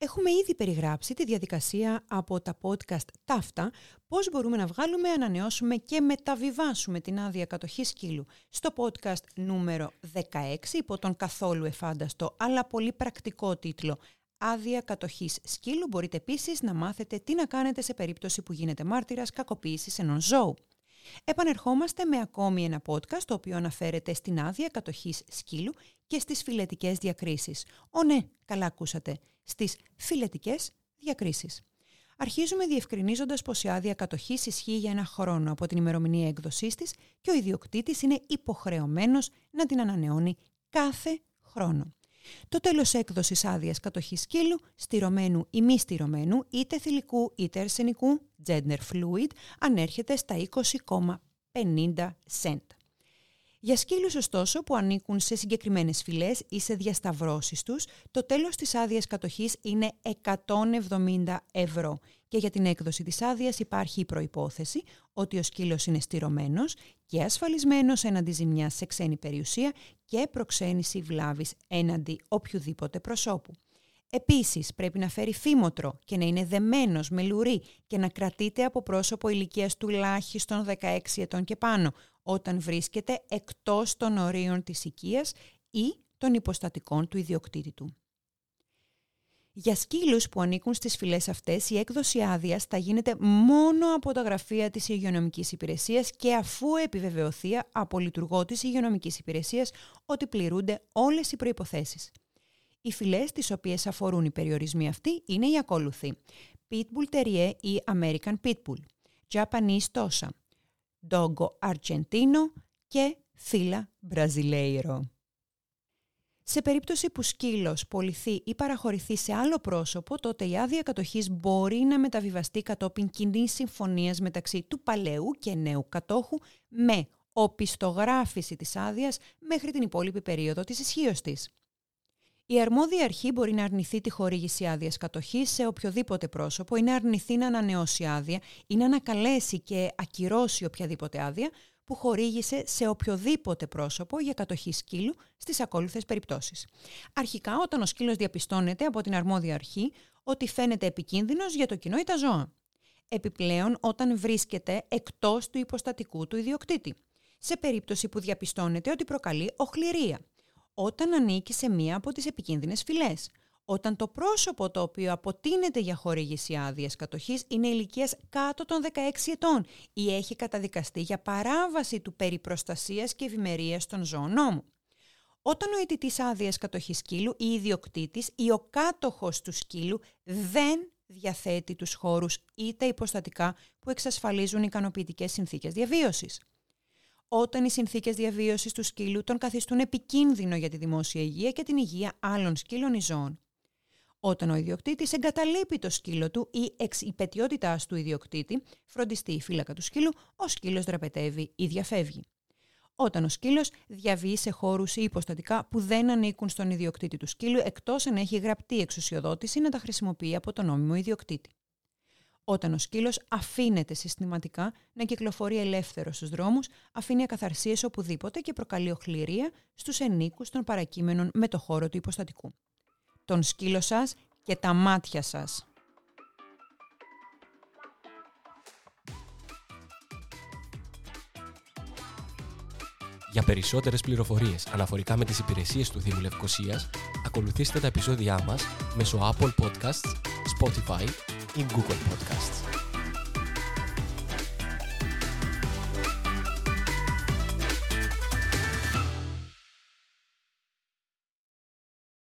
Έχουμε ήδη περιγράψει τη διαδικασία από τα podcast ταύτα, πώς μπορούμε να βγάλουμε, ανανεώσουμε και μεταβιβάσουμε την άδεια κατοχής σκύλου. Στο podcast νούμερο 16, υπό τον καθόλου εφάνταστο, αλλά πολύ πρακτικό τίτλο Άδεια κατοχής σκύλου, μπορείτε επίσης να μάθετε τι να κάνετε σε περίπτωση που γίνετε μάρτυρας κακοποίησης ενός ζώου. Επανερχόμαστε με ακόμη ένα podcast το οποίο αναφέρεται στην άδεια κατοχής σκύλου και στις φιλετικές διακρίσεις. Ω ναι, καλά ακούσατε στις φιλετικές διακρίσεις. Αρχίζουμε διευκρινίζοντας πως η άδεια κατοχής ισχύει για ένα χρόνο από την ημερομηνία έκδοσής της και ο ιδιοκτήτης είναι υποχρεωμένος να την ανανεώνει κάθε χρόνο. Το τέλος έκδοσης άδειας κατοχής σκύλου, στηρωμένου ή μη στηρωμένου, είτε θηλυκού είτε αρσενικού, gender fluid, ανέρχεται στα 20,50 cent. Για σκύλους ωστόσο που ανήκουν σε συγκεκριμένες φυλές ή σε διασταυρώσεις τους, το τέλος της άδειας κατοχής είναι 170 ευρώ και για την έκδοση της άδειας υπάρχει η προϋπόθεση ότι ο σκύλος είναι στηρωμένος και ασφαλισμένος έναντι ζημιάς σε ξένη περιουσία και προξένηση βλάβης έναντι οποιοδήποτε προσώπου. Επίσης πρέπει να φέρει φήμοτρο και να είναι δεμένος με λουρί και να κρατείται από πρόσωπο ηλικίας τουλάχιστον 16 ετών και πάνω όταν βρίσκεται εκτός των ορίων της οικίας ή των υποστατικών του ιδιοκτήτη του. Για σκύλους που ανήκουν στις φυλές αυτές, η έκδοση άδειας θα γίνεται μόνο από τα γραφεία της υγειονομικής υπηρεσίας και αφού επιβεβαιωθεί από λειτουργό της υγειονομικής υπηρεσίας ότι πληρούνται όλες οι προϋποθέσεις. Οι φυλές τις οποίες αφορούν οι περιορισμοί αυτοί είναι οι ακόλουθοι. Pitbull Terrier ή American Pitbull, Japanese Tosa, Dogo Argentino και Φύλλα Μπραζιλέιρο. Σε περίπτωση που σκύλος πολιθεί ή παραχωρηθεί σε άλλο πρόσωπο, τότε η άδεια κατοχής μπορεί να μεταβιβαστεί κατόπιν κοινή συμφωνίας μεταξύ του παλαιού και νέου κατόχου με οπισθογράφηση της άδειας μέχρι την υπόλοιπη περίοδο της ισχύως της. Η αρμόδια αρχή μπορεί να αρνηθεί τη χορήγηση άδειας κατοχής σε οποιοδήποτε πρόσωπο ή να αρνηθεί να ανανεώσει άδεια ή να ανακαλέσει και ακυρώσει οποιαδήποτε άδεια που χορήγησε σε οποιοδήποτε πρόσωπο για κατοχή σκύλου στις ακόλουθες περιπτώσεις. Αρχικά, όταν ο σκύλος διαπιστώνεται από την αρμόδια αρχή ότι φαίνεται επικίνδυνος για το κοινό ή τα ζώα. Επιπλέον, όταν βρίσκεται εκτός του υποστατικού του ιδιοκτήτη. Σε περίπτωση που διαπιστώνεται ότι προκαλεί οχληρία όταν ανήκει σε μία από τις επικίνδυνες φυλές. Όταν το πρόσωπο το οποίο αποτείνεται για χορήγηση άδειας κατοχής είναι ηλικίας κάτω των 16 ετών ή έχει καταδικαστεί για παράβαση του περί προστασίας και ευημερίας των ζώων νόμου. Όταν ο αιτητής άδειας κατοχής σκύλου ή ιδιοκτήτης ή ο κάτοχος του σκύλου δεν διαθέτει τους χώρους ή τα υποστατικά που εξασφαλίζουν ικανοποιητικές συνθήκες διαβίωσης όταν οι συνθήκες διαβίωσης του σκύλου τον καθιστούν επικίνδυνο για τη δημόσια υγεία και την υγεία άλλων σκύλων ή ζώων. Όταν ο ιδιοκτήτης εγκαταλείπει το σκύλο του ή εξ υπετιότητάς του ιδιοκτήτη, φροντιστεί η φύλακα του σκύλου, ο σκύλος δραπετεύει ή διαφεύγει. Όταν ο σκύλος διαβεί σε χώρους ή υποστατικά που δεν ανήκουν στον ιδιοκτήτη του σκύλου, εκτός αν έχει γραπτή εξουσιοδότηση να τα χρησιμοποιεί από τον νόμιμο ιδιοκτήτη όταν ο σκύλος αφήνεται συστηματικά να κυκλοφορεί ελεύθερο στους δρόμους, αφήνει ακαθαρσίες οπουδήποτε και προκαλεί οχληρία στους ενίκους των παρακείμενων με το χώρο του υποστατικού. Τον σκύλο σας και τα μάτια σας. Για περισσότερες πληροφορίες αναφορικά με τις υπηρεσίες του Δήμου Λευκοσίας, ακολουθήστε τα επεισόδια μας μέσω Apple Podcasts, Spotify ή Google Podcasts.